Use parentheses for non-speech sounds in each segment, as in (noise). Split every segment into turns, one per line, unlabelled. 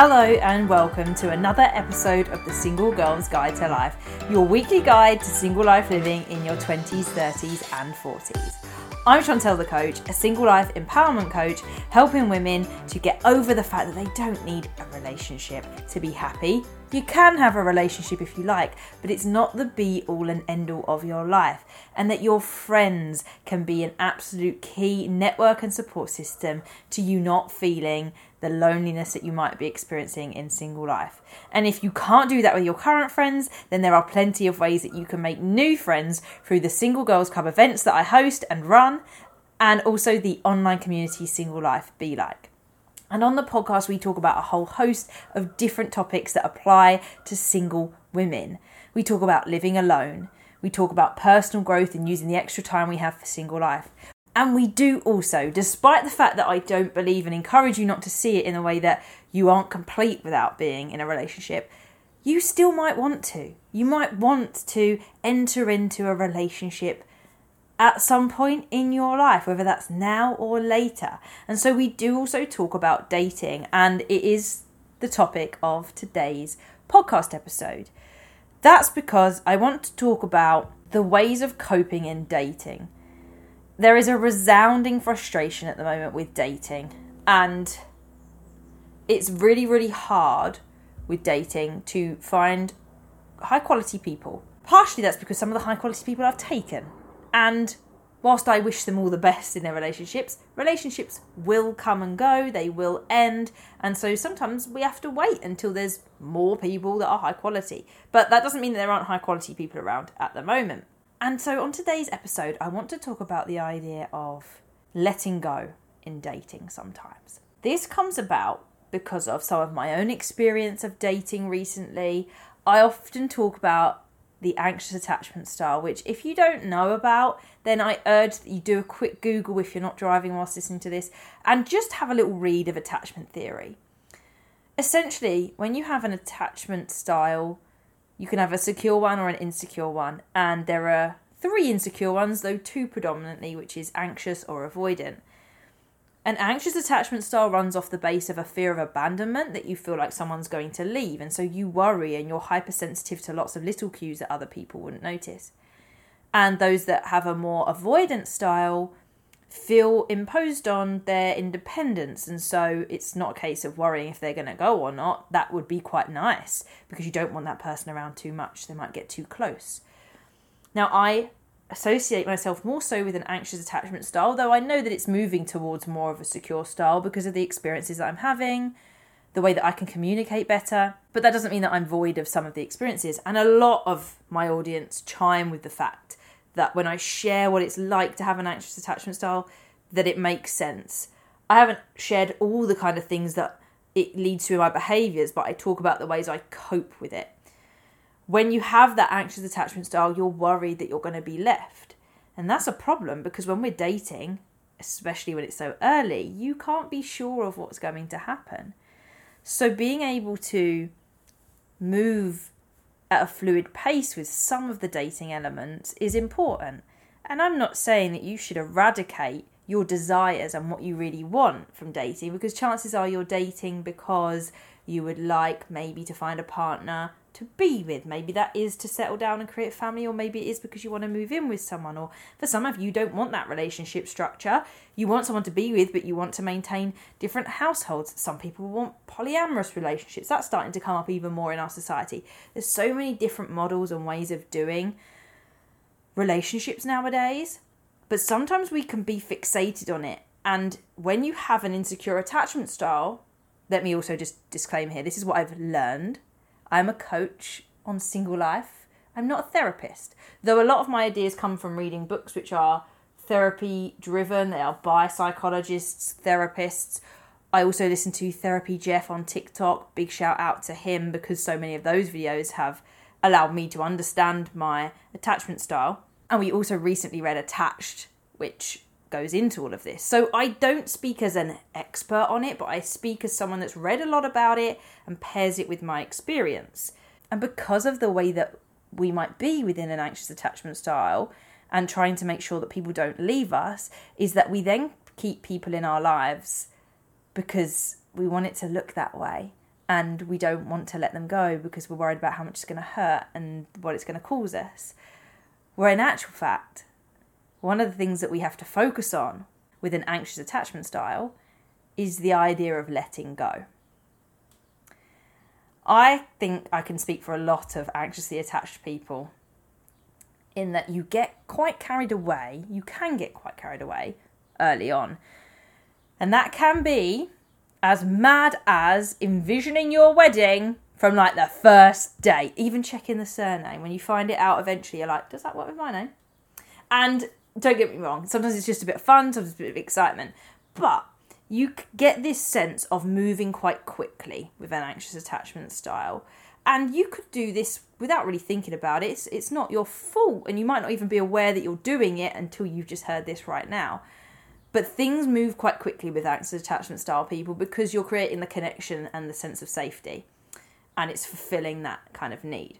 Hello and welcome to another episode of the Single Girl's Guide to Life, your weekly guide to single life living in your 20s, 30s, and 40s. I'm Chantelle the Coach, a single life empowerment coach, helping women to get over the fact that they don't need a relationship to be happy. You can have a relationship if you like, but it's not the be all and end all of your life. And that your friends can be an absolute key network and support system to you not feeling the loneliness that you might be experiencing in single life. And if you can't do that with your current friends, then there are plenty of ways that you can make new friends through the Single Girls Club events that I host and run, and also the online community Single Life Be Like. And on the podcast, we talk about a whole host of different topics that apply to single women. We talk about living alone. We talk about personal growth and using the extra time we have for single life. And we do also, despite the fact that I don't believe and encourage you not to see it in a way that you aren't complete without being in a relationship, you still might want to. You might want to enter into a relationship at some point in your life, whether that's now or later. And so we do also talk about dating, and it is the topic of today's podcast episode. That's because I want to talk about the ways of coping in dating there is a resounding frustration at the moment with dating, and it's really, really hard with dating to find high quality people. Partially that's because some of the high quality people I've taken. And whilst I wish them all the best in their relationships, relationships will come and go, they will end, and so sometimes we have to wait until there's more people that are high quality. But that doesn't mean that there aren't high quality people around at the moment. And so, on today's episode, I want to talk about the idea of letting go in dating sometimes. This comes about because of some of my own experience of dating recently. I often talk about the anxious attachment style, which, if you don't know about, then I urge that you do a quick Google if you're not driving whilst listening to this and just have a little read of attachment theory. Essentially, when you have an attachment style you can have a secure one or an insecure one, and there are three insecure ones, though two predominantly, which is anxious or avoidant. An anxious attachment style runs off the base of a fear of abandonment that you feel like someone's going to leave, and so you worry and you're hypersensitive to lots of little cues that other people wouldn't notice. And those that have a more avoidant style feel imposed on their independence. And so it's not a case of worrying if they're going to go or not. That would be quite nice because you don't want that person around too much. They might get too close. Now, I associate myself more so with an anxious attachment style, though I know that it's moving towards more of a secure style because of the experiences that I'm having, the way that I can communicate better. But that doesn't mean that I'm void of some of the experiences. And a lot of my audience chime with the fact that when I share what it's like to have an anxious attachment style, that it makes sense. I haven't shared all the kind of things that it leads to in my behaviors, but I talk about the ways I cope with it. When you have that anxious attachment style, you're worried that you're going to be left. And that's a problem because when we're dating, especially when it's so early, you can't be sure of what's going to happen. So being able to move at a fluid pace with some of the dating elements is important. And I'm not saying that you should eradicate your desires and what you really want from dating because chances are you're dating because you would like maybe to find a partner to be with. Maybe that is to settle down and create family, or maybe it is because you want to move in with someone, or for some of you, don't want that relationship structure. You want someone to be with, but you want to maintain different households. Some people want polyamorous relationships. That's starting to come up even more in our society. There's so many different models and ways of doing relationships nowadays, but sometimes we can be fixated on it. And when you have an insecure attachment style, let me also just disclaim here this is what I've learned I'm a coach on single life. I'm not a therapist, though a lot of my ideas come from reading books which are therapy driven. They are by psychologists, therapists. I also listen to Therapy Jeff on TikTok. Big shout out to him because so many of those videos have allowed me to understand my attachment style. And we also recently read Attached, which goes into all of this. So I don't speak as an expert on it, but I speak as someone that's read a lot about it and pairs it with my experience. And because of the way that we might be within an anxious attachment style and trying to make sure that people don't leave us, is that we then keep people in our lives because we want it to look that way. and we don't want to let them go because we're worried about how much it's going to hurt and what it's going to cause us. Where in actual fact, one of the things that we have to focus on with an anxious attachment style is the idea of letting go. I think I can speak for a lot of anxiously attached people in that you get quite carried away, you can get quite carried away early on. And that can be as mad as envisioning your wedding from like the first date, even checking the surname. When you find it out eventually, you're like, does that work with my name? And don't get me wrong, sometimes it's just a bit of fun, sometimes a bit of excitement. But you get this sense of moving quite quickly with an anxious attachment style. And you could do this without really thinking about it. It's, it's not your fault, and you might not even be aware that you're doing it until you've just heard this right now. But things move quite quickly with anxious attachment style people because you're creating the connection and the sense of safety, and it's fulfilling that kind of need.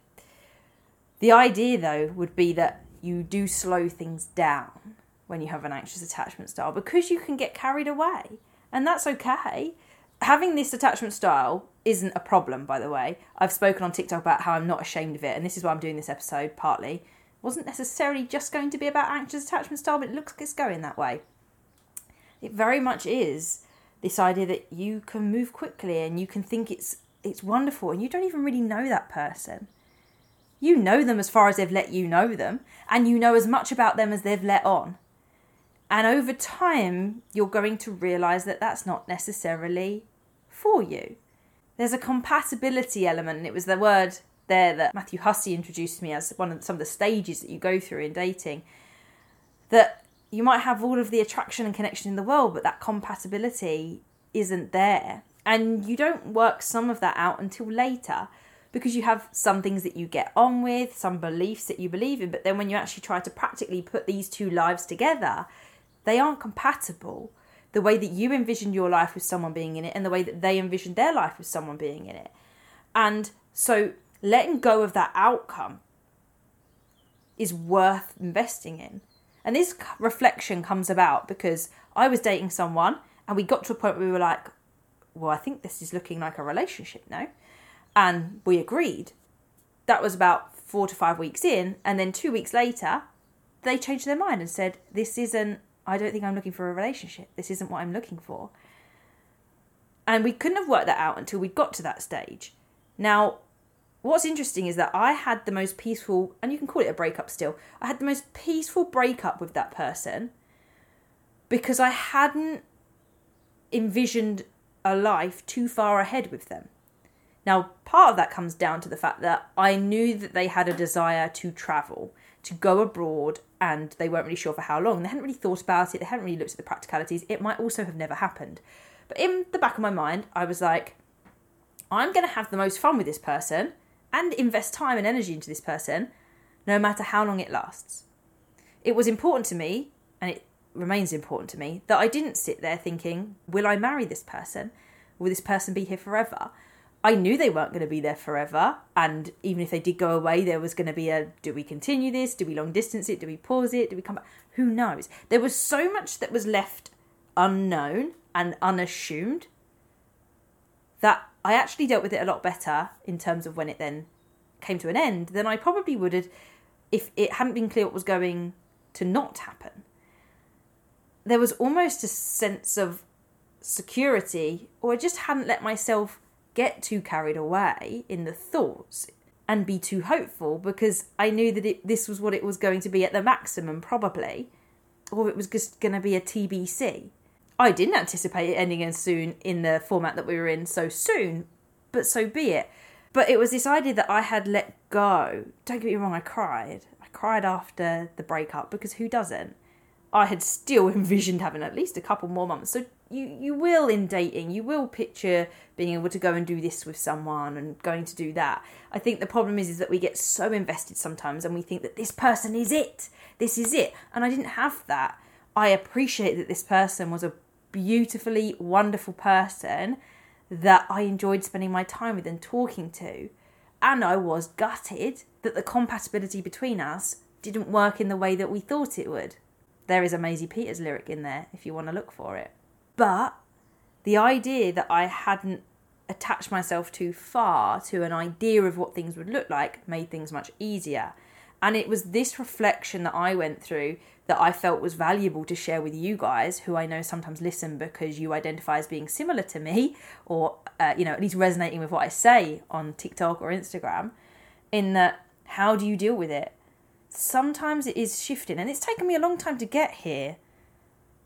The idea, though, would be that you do slow things down when you have an anxious attachment style because you can get carried away, and that's okay. Having this attachment style isn't a problem, by the way. I've spoken on TikTok about how I'm not ashamed of it, and this is why I'm doing this episode partly. It wasn't necessarily just going to be about anxious attachment style, but it looks like it's going that way. It very much is this idea that you can move quickly and you can think it's it's wonderful and you don't even really know that person. You know them as far as they've let you know them, and you know as much about them as they've let on. And over time, you're going to realize that that's not necessarily for you. There's a compatibility element, and it was the word there that Matthew Hussey introduced me as one of some of the stages that you go through in dating. That you might have all of the attraction and connection in the world, but that compatibility isn't there. And you don't work some of that out until later because you have some things that you get on with, some beliefs that you believe in, but then when you actually try to practically put these two lives together, they aren't compatible. The way that you envisioned your life with someone being in it and the way that they envisioned their life with someone being in it. And so letting go of that outcome is worth investing in. And this reflection comes about because I was dating someone and we got to a point where we were like, well, I think this is looking like a relationship now. And we agreed. That was about four to five weeks in. And then two weeks later, they changed their mind and said, this isn't, I don't think I'm looking for a relationship. This isn't what I'm looking for. And we couldn't have worked that out until we got to that stage. Now, what's interesting is that I had the most peaceful, and you can call it a breakup still, I had the most peaceful breakup with that person because I hadn't envisioned a life too far ahead with them. Now, part of that comes down to the fact that I knew that they had a desire to travel, to go abroad, and they weren't really sure for how long. They hadn't really thought about it, they hadn't really looked at the practicalities. It might also have never happened. But in the back of my mind, I was like, I'm going to have the most fun with this person and invest time and energy into this person, no matter how long it lasts. It was important to me, and it remains important to me, that I didn't sit there thinking, will I marry this person? Will this person be here forever? I knew they weren't going to be there forever, and even if they did go away, there was going to be a do we continue this? Do we long distance it? Do we pause it? Do we come back? Who knows? There was so much that was left unknown and unassumed that I actually dealt with it a lot better in terms of when it then came to an end than I probably would have if it hadn't been clear what was going to not happen. There was almost a sense of security, or I just hadn't let myself get too carried away in the thoughts and be too hopeful because I knew that it, this was what it was going to be at the maximum, probably, or it was just going to be a TBC. I didn't anticipate it ending as soon in the format that we were in so soon, but so be it. But it was this idea that I had let go. Don't get me wrong, I cried. I cried after the breakup because who doesn't? I had still (laughs) envisioned having at least a couple more months. So you you will in dating, you will picture being able to go and do this with someone and going to do that. I think the problem is is that we get so invested sometimes and we think that this person is it. This is it. And I didn't have that. I appreciate that this person was a beautifully wonderful person that I enjoyed spending my time with and talking to. And I was gutted that the compatibility between us didn't work in the way that we thought it would. There is a Maisie Peters lyric in there if you want to look for it. But the idea that I hadn't attached myself too far to an idea of what things would look like made things much easier. And it was this reflection that I went through that I felt was valuable to share with you guys, who I know sometimes listen because you identify as being similar to me, or uh, you know at least resonating with what I say on TikTok or Instagram. In that, how do you deal with it? Sometimes it is shifting, and it's taken me a long time to get here.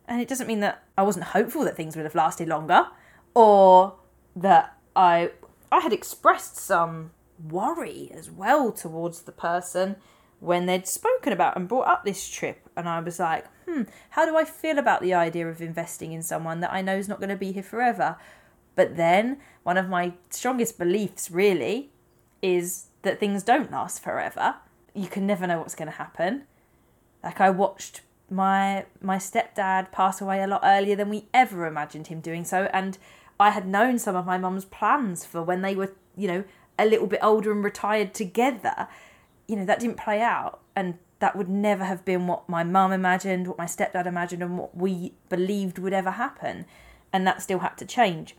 And it doesn't mean that I wasn't hopeful that things would have lasted longer, or that I I had expressed some worry as well towards the person when they'd spoken about and brought up this trip. And I was like, hmm, how do I feel about the idea of investing in someone that I know is not going to be here forever? But then, one of my strongest beliefs really is that things don't last forever. You can never know what's going to happen. Like, I watched my my stepdad pass away a lot earlier than we ever imagined him doing so and I had known some of my mum's plans for when they were you know a little bit older and retired together you know, that didn't play out. And that would never have been what my mum imagined, what my stepdad imagined, and what we believed would ever happen. And that still had to change.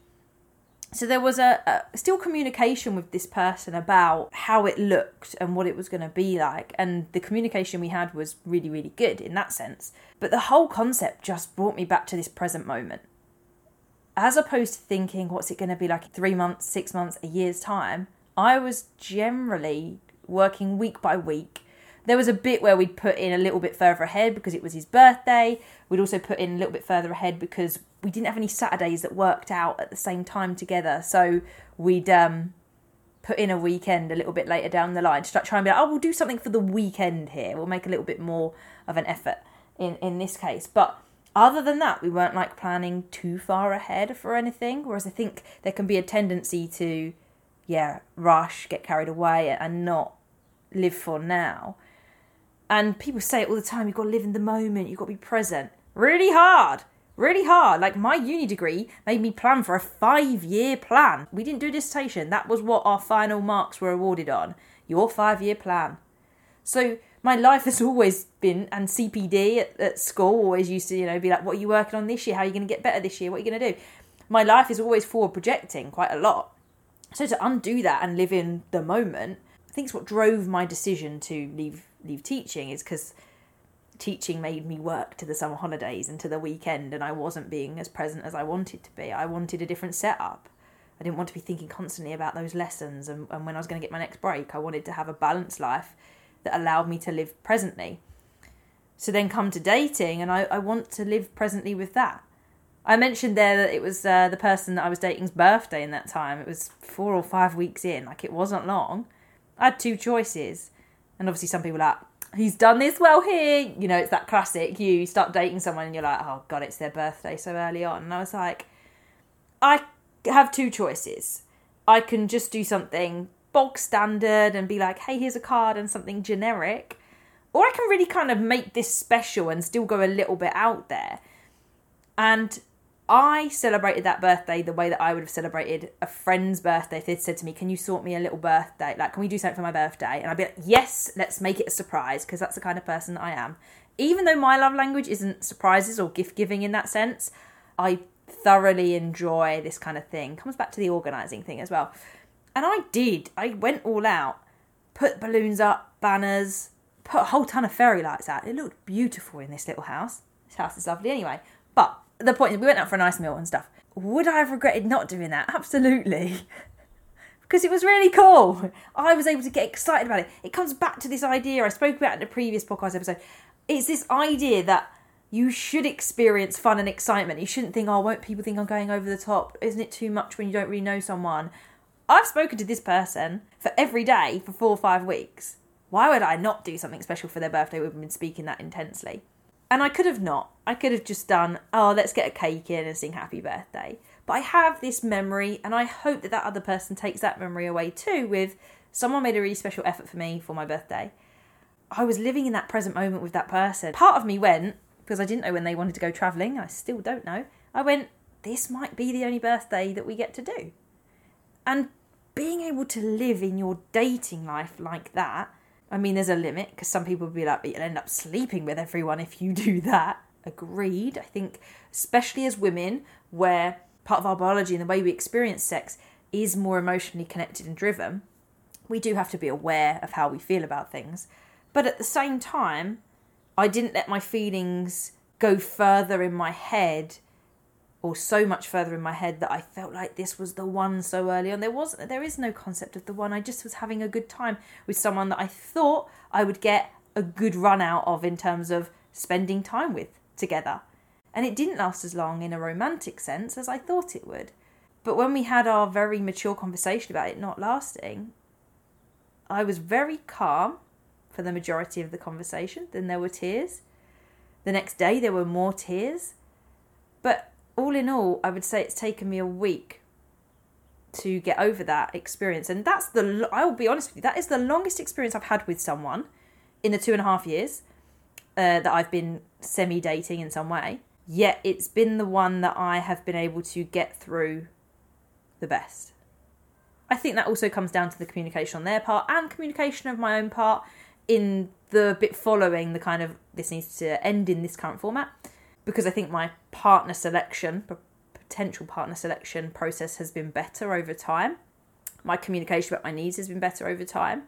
So there was a, a still communication with this person about how it looked and what it was going to be like. And the communication we had was really, really good in that sense. But the whole concept just brought me back to this present moment. As opposed to thinking, what's it going to be like in three months, six months, a year's time, I was generally working week by week. There was a bit where we'd put in a little bit further ahead because it was his birthday. We'd also put in a little bit further ahead because we didn't have any Saturdays that worked out at the same time together. So we'd um, put in a weekend a little bit later down the line to start trying to be like, oh, we'll do something for the weekend here. We'll make a little bit more of an effort in, in this case. But other than that, we weren't like planning too far ahead for anything. Whereas I think there can be a tendency to yeah, rush, get carried away, and not live for now. And people say it all the time you've got to live in the moment, you've got to be present. Really hard. Really hard. Like my uni degree made me plan for a five year plan. We didn't do a dissertation. That was what our final marks were awarded on. Your five year plan. So my life has (laughs) always been, and CPD at, at, school always used to, you know, be like, what are you working on this year? How are you going to get better this year? What are you going to do? My life is always forward projecting quite a lot. So to undo that and live in the moment, I think it's what drove my decision to leave leave teaching is because teaching made me work to the summer holidays and to the weekend and I wasn't being as present as I wanted to be. I wanted a different setup. I didn't want to be thinking constantly about those lessons and, and when I was going to get my next break. I wanted to have a balanced life that allowed me to live presently. So then come to dating and I, I want to live presently with that. I mentioned there that it was uh, the person that I was dating's birthday in that time. It was four or five weeks in, like it wasn't long. I had two choices, and obviously some people are like, "He's done this well here." You know, it's that classic. You start dating someone and you're like, "Oh God, it's their birthday so early on," and I was like, I have two choices. I can just do something bog standard and be like, "Hey, here's a card," and something generic, or I can really kind of make this special and still go a little bit out there. And I celebrated that birthday the way that I would have celebrated a friend's birthday if they'd said to me, Can you sort me a little birthday? Like, can we do something for my birthday? And I'd be like, Yes, let's make it a surprise, because that's the kind of person I am. Even though my love language isn't surprises or gift giving in that sense, I thoroughly enjoy this kind of thing. Comes back to the organising thing as well. And I did. I went all out, put balloons up, banners, put a whole ton of fairy lights out. It looked beautiful in this little house. This house is lovely anyway. But the point we went out for a nice meal and stuff. Would I have regretted not doing that? Absolutely. (laughs) because it was really cool. I was able to get excited about it. It comes back to this idea I spoke about in the previous podcast episode. It's this idea that you should experience fun and excitement. You shouldn't think, oh, won't people think I'm going over the top? Isn't it too much when you don't really know someone? I've spoken to this person for every day for four or five weeks. Why would I not do something special for their birthday? We've been speaking that intensely. And I could have not. I could have just done, oh, let's get a cake in and sing happy birthday. But I have this memory, and I hope that that other person takes that memory away too. With someone made a really special effort for me for my birthday. I was living in that present moment with that person. Part of me went, because I didn't know when they wanted to go travelling, I still don't know. I went, this might be the only birthday that we get to do. And being able to live in your dating life like that I mean, there's a limit because some people will be like, you'll end up sleeping with everyone if you (laughs) do that. Agreed. I think, especially as women, where part of our biology and the way we experience sex is more emotionally connected and driven, we do have to be aware of how we feel about things. But at the same time, I didn't let my feelings go further in my head or so much further in my head that I felt like this was the one so early on. There wasn't there is no concept of the one. I just was having a good time with someone that I thought I would get a good run out of in terms of spending time with together. And it didn't last as long in a romantic sense as I thought it would. But when we had our very mature conversation about it not lasting, I was very calm for the majority of the conversation. Then there were tears. The next day there were more tears. But all in all, I would say it's taken me a week to get over that experience. And that's the, I will be honest with you, that is the longest experience I've had with someone in the two and a half years uh, that I've been semi dating in some way. Yet it's been the one that I have been able to get through the best. I think that also comes down to the communication on their part and communication of my own part in the bit following the kind of this needs to end in this current format because I think my partner selection, potential partner selection process has been better over time. My communication about my needs has been better over time.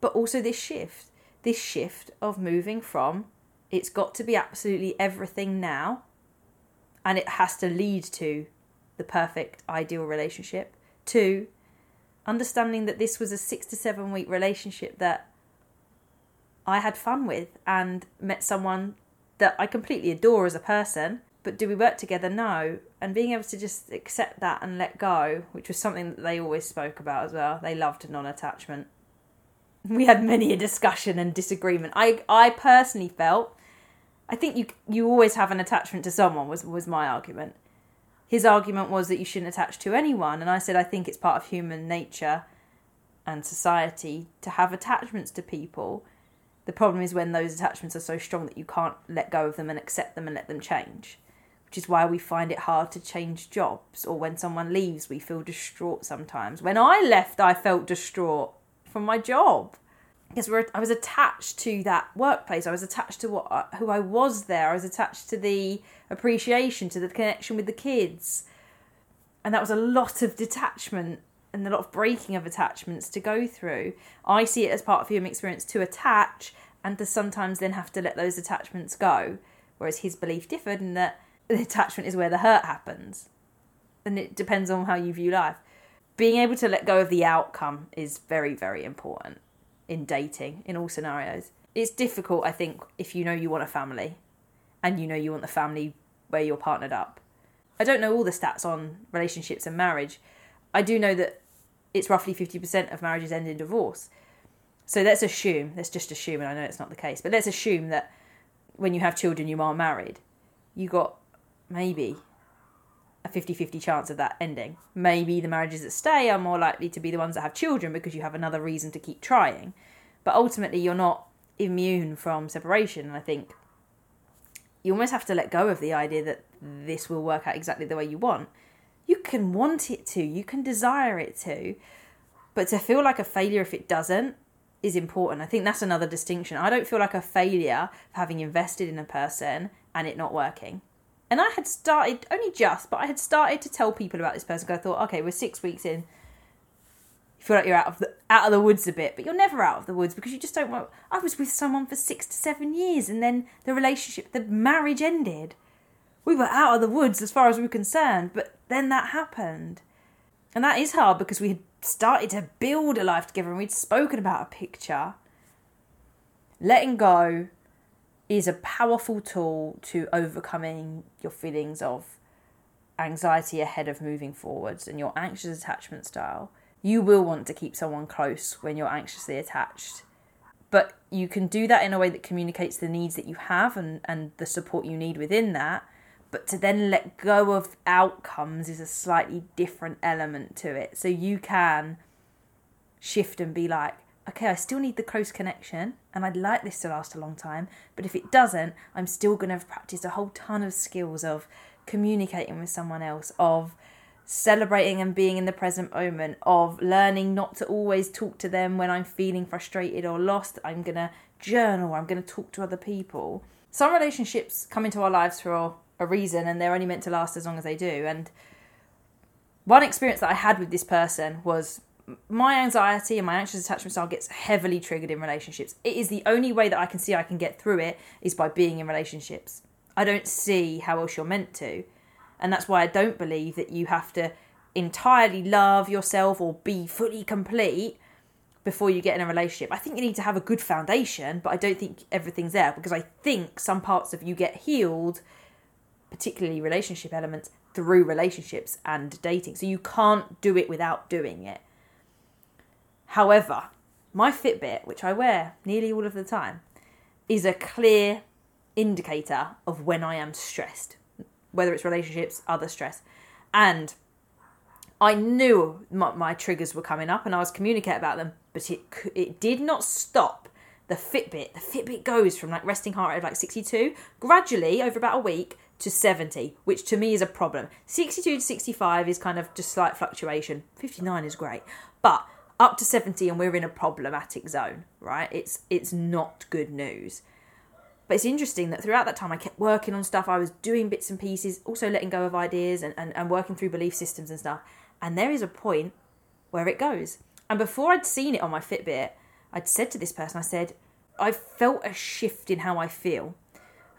But also this shift, this shift of moving from it's got to be absolutely everything now and it has to lead to the perfect ideal relationship to understanding that this was a 6 to 7 week relationship that I had fun with and met someone that I completely adore as a person. But do we work together? No. And being able to just accept that and let go, which was something that they always spoke about as well. They loved non attachment. We had many a discussion and disagreement. I, I personally felt, I think you you always have an attachment to someone was was my argument. His argument was that you shouldn't attach to anyone, and I said I think it's part of human nature and society to have attachments to people the problem is when those attachments are so strong that you can't let go of them and accept them and let them change, which is why we find it hard to change jobs. Or when someone leaves, we feel distraught sometimes. When I left, I felt distraught from my job because I was attached to that workplace. I was attached to what uh, who I was there. I was attached to the appreciation, to the connection with the kids, and that was a lot of detachment and a lot of breaking of attachments to go through. I see it as part of human experience to attach and to sometimes then have to let those attachments go. Whereas his belief differed in that the attachment is where the hurt happens. And it depends on how you view life. Being able to let go of the outcome is very, very important in dating, in all scenarios. It's difficult, I think, if you know you want a family and you know you want the family where you're partnered up. I don't know all the stats on relationships and marriage. I do know that it's roughly 50% of marriages end in divorce. So let's assume, let's just assume, and I know it's not the case, but let's assume that when you have children, you are married. You got maybe a 50 50 chance of that ending. Maybe the marriages that stay are more likely to be the ones that have children because you have another reason to keep trying. But ultimately, you're not immune from separation. And I think you almost have to let go of the idea that this will work out exactly the way you want you can want it to, you can desire it to, but to feel like a failure if it doesn't is important. I think that's another distinction. I don't feel like a failure for having invested in a person and it not working. And I had started, only just, but I had started to tell people about this person because I thought, okay, we're six weeks in. You feel like you're out of the out of the woods a bit, but you're never out of the woods because you just don't want. I was with someone for six to seven years, and then the relationship, the marriage ended. We were out of the woods as far as we were concerned, but then that happened. And that is hard because we had started to build a life together and we'd spoken about a picture. Letting go is a powerful tool to overcoming your feelings of anxiety ahead of moving forwards and your anxious attachment style. You will want to keep someone close when you're anxiously attached. But you can do that in a way that communicates the needs that you have and, and the support you need within that but to then let go of outcomes is a slightly different element to it. So you can shift and be like, okay, I still need the close connection and I'd like this to last a long time, but if it doesn't, I'm still going to have practiced a whole ton of skills of communicating with someone else, of celebrating and being in the present moment, of learning not to always talk to them when I'm feeling frustrated or lost. I'm going to journal, I'm going to talk to other people. Some relationships come into our lives for a reason and they're only meant to last as long as they do. And one experience that I had with this person was my anxiety and my anxious attachment style gets heavily triggered in relationships. It is the only way that I can see I can get through it is by being in relationships. I don't see how else you're meant to. And that's why I don't believe that you have to entirely love yourself or be fully complete before you get in a relationship. I think you need to have a good foundation, but I don't think everything's there because I think some parts of you get healed, particularly relationship elements, through relationships and dating. So you can't do it without doing it. However, my Fitbit, which I wear nearly all of the time, is a clear indicator of when I am stressed, whether it's relationships, other stress. And I knew my, my triggers were coming up and I was communicating about them, but it, it did not stop the Fitbit. The Fitbit goes from like resting heart rate of like 62 gradually over about a week to 70, which to me is a problem. 62 to 65 is kind of just slight fluctuation. 59 is great. But up to 70 and we're in a problematic zone, right? It's it's not good news. But it's interesting that throughout that time I kept working on stuff, I was doing bits and pieces, also letting go of ideas and, and, and working through belief systems and stuff. And there is a point where it goes. And before I'd seen it on my Fitbit, I'd said to this person, I said, I felt a shift in how I feel.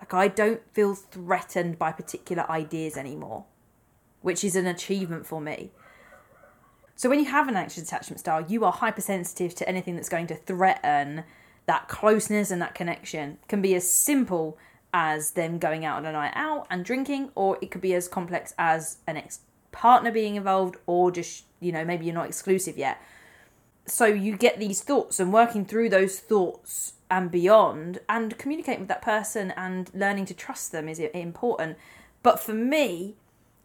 Like I don't feel threatened by particular ideas anymore, which is an achievement for me. So when you have an anxious attachment style, you are hypersensitive to anything that's going to threaten that closeness and that connection. It can be as simple as them going out on a night out and drinking, or it could be as complex as an ex partner being involved, or just, you know, maybe you're not exclusive yet. So you get these thoughts and working through those thoughts and beyond and communicating with that person and learning to trust them is important. But for me,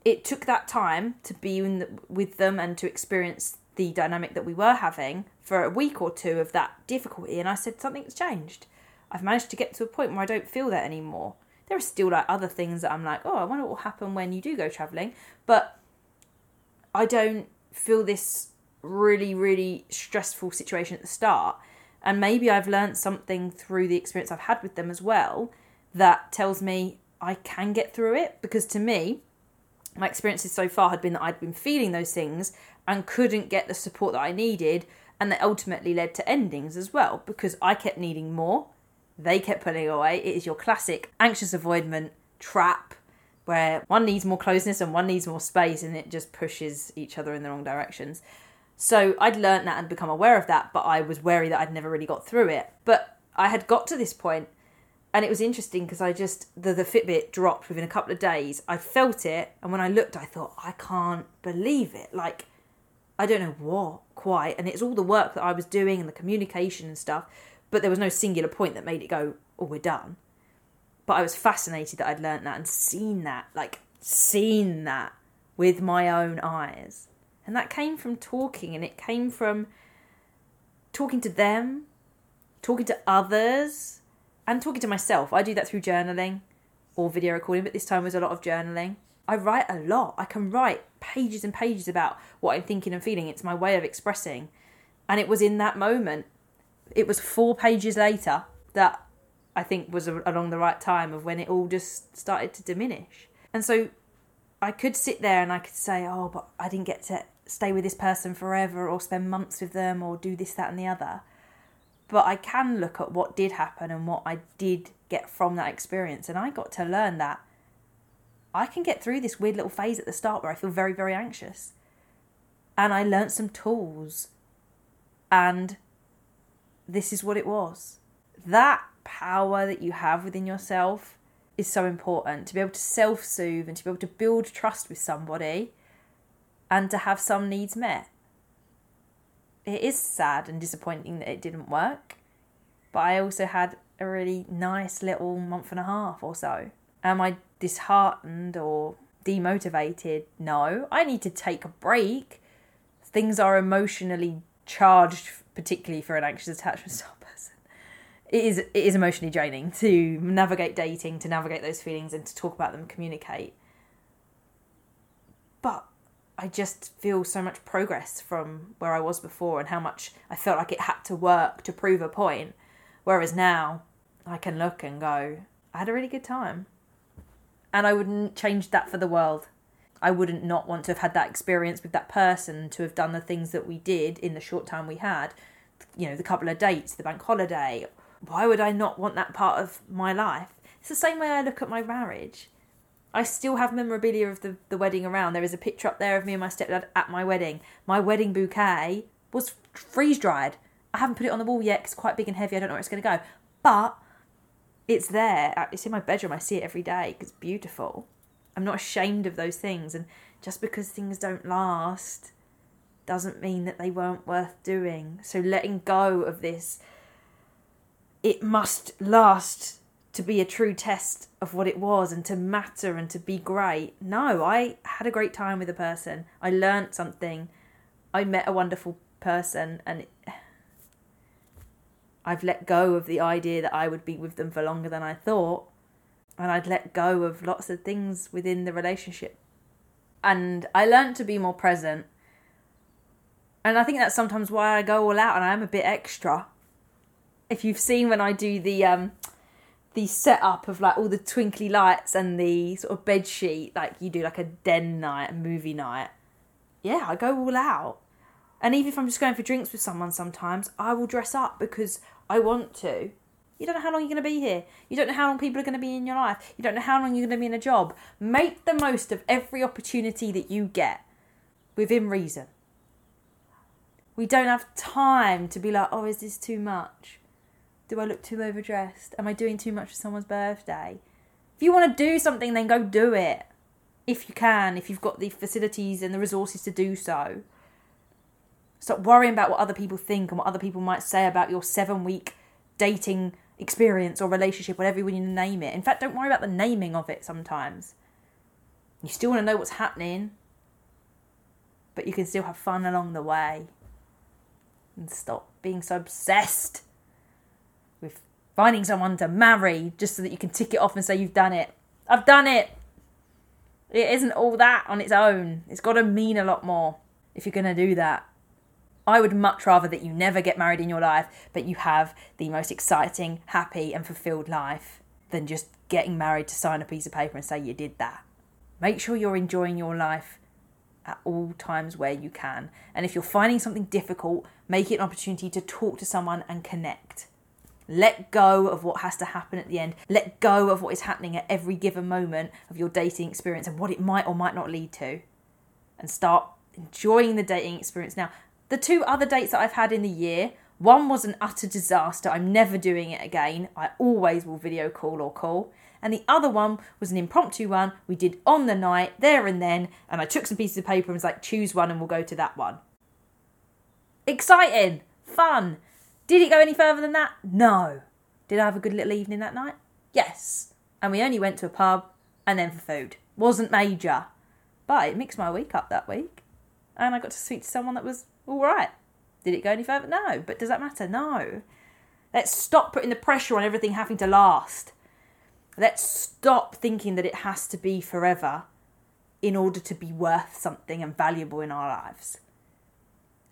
it took that time to be the, with them and to experience the dynamic that we were having for a week or two of that difficulty. And I said, something's changed. I've managed to get to a point where I don't feel that anymore. There are still like other things that I'm like, oh, I wonder what will happen when you do go traveling. But I don't feel this really, really stressful situation at the start. And maybe I've learned something through the experience I've had with them as well that tells me I can get through it. Because to me, my experiences so far had been that I'd been feeling those things and couldn't get the support that I needed, and that ultimately led to endings as well because I kept needing more, they kept pulling away. It is your classic anxious avoidance trap where one needs more closeness and one needs more space, and it just pushes each other in the wrong directions. So I'd learned that and become aware of that, but I was wary that I'd never really got through it. But I had got to this point and it was interesting because I just the the Fitbit dropped within a couple of days. I felt it, and when I looked, I thought I can't believe it. Like I don't know what quite, and it's all the work that I was doing and the communication and stuff. But there was no singular point that made it go, "Oh, we're done." But I was fascinated that I'd learned that and seen that, like seen that with my own eyes, and that came from talking, and it came from talking to them, talking to others and talking to myself. I do that through journaling or video recording, but this time was a lot of journaling. I write a lot. I can write pages and pages about what I'm thinking and feeling. It's my way of expressing. And it was in that moment, it was four pages later that I think was along the right time of when it all just started to diminish. And so I could sit there and I could say, oh, but I didn't get to stay with this person forever or spend months with them or do this, that, and the other but I can look at what did happen and what I did get from that experience. And I got to learn that I can get through this weird little phase at the start where I feel very, very anxious. And I learnt some tools. And this is what it was. That power that you have within yourself is so important to be able to self soothe and to be able to build trust with somebody and to have some needs met it is sad and disappointing that it didn't work. But I also had a really nice little month and a half or so. Am I disheartened or demotivated? No. I need to take a break. Things are emotionally charged, particularly for an anxious attachment style (laughs) person. It is it is emotionally draining to navigate dating, to navigate those feelings, and to talk about them, communicate. But I just feel so much progress from where I was before and how much I felt like it had to work to prove a point. Whereas now I can look and go, I had a really good time. And I wouldn't change that for the world. I wouldn't not want to have had that experience with that person, to have done the things that we did in the short time we had, you know, the couple of dates, the bank holiday. Why would I not want that part of my life? It's the same way I look at my marriage. I still have memorabilia of the, the wedding around. There is a picture up there of me and my stepdad at my wedding. My wedding bouquet was freeze dried. I haven't put it on the wall yet because it's quite big and heavy. I don't know where it's going to go. But it's there. Uh, it's in my bedroom. I see it every day. It's beautiful. I'm not ashamed of those things. And just because things don't last doesn't mean that they weren't worth doing. So letting go of this, it must last to be a true test of what it was and to matter and to be great. No, I had a great time with a person. I learnt something. I met a wonderful person and I've let go of the idea that I would be with them for longer than I thought. And I'd let go of lots of things within the relationship. And I learned to be more present. And I think that's sometimes why I go all out and I am a bit extra. If you've seen when I do the um the setup of like all the twinkly lights and the sort of bed sheet, like you do like a den night, a movie night. Yeah, I go all out. And even if I'm just going for drinks with someone sometimes, I will dress up because I want to. You don't know how long you're going to be here. You don't know how long people are going to be in your life. You don't know how long you're going to be in a job. Make the most of every opportunity that you get within reason. We don't have time to be like, oh, is this too much? Do I look too overdressed? Am I doing too much for someone's birthday? If you want to do something, then go do it. If you can, if you've got the facilities and the resources to do so. Stop worrying about what other people think and what other people might say about your seven week dating experience or relationship, whatever you want to name it. In fact, don't worry about the naming of it sometimes. You still want to know what's happening, but you can still have fun along the way. And stop being so obsessed finding someone to marry just so that you can tick it off and say you've done it. I've done it. It isn't all that on its own. It's got to mean a lot more if you're going to do that. I would much rather that you never get married in your life, but you have the most exciting, happy, and fulfilled life than just getting married to sign a piece of paper and say you did that. Make sure you're enjoying your life at all times where you can. And if you're finding something difficult, make it an opportunity to talk to someone and connect. Let go of what has to happen at the end. Let go of what is happening at every given moment of your dating experience and what it might or might not lead to. And start enjoying the dating experience now. The two other dates that I've had in the year, one was an utter disaster. I'm never doing it again. I always will video call or call. And the other one was an impromptu one we did on the night, there and then. And I took some pieces of paper and was like, choose one and we'll go to that one. Exciting, fun. Did it go any further than that? No. Did I have a good little evening that night? Yes. And we only went to a pub and then for food. Wasn't major. But it mixed my week up that week. And I got to speak to someone that was all right. Did it go any further? No. But does that matter? No. Let's stop putting the pressure on everything having to last. Let's stop thinking that it has to be forever in order to be worth something and valuable in our lives.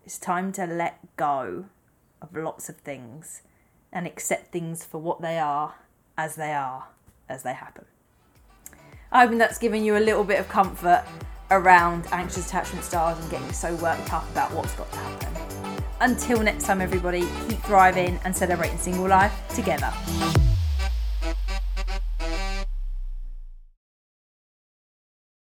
It's time to let go of lots of things and accept things for what they are, as they are, as they happen. I hope that's given you a little bit of comfort around anxious attachment styles and getting so worked up about what's got to happen. Until next time, everybody, keep thriving and celebrating single life together.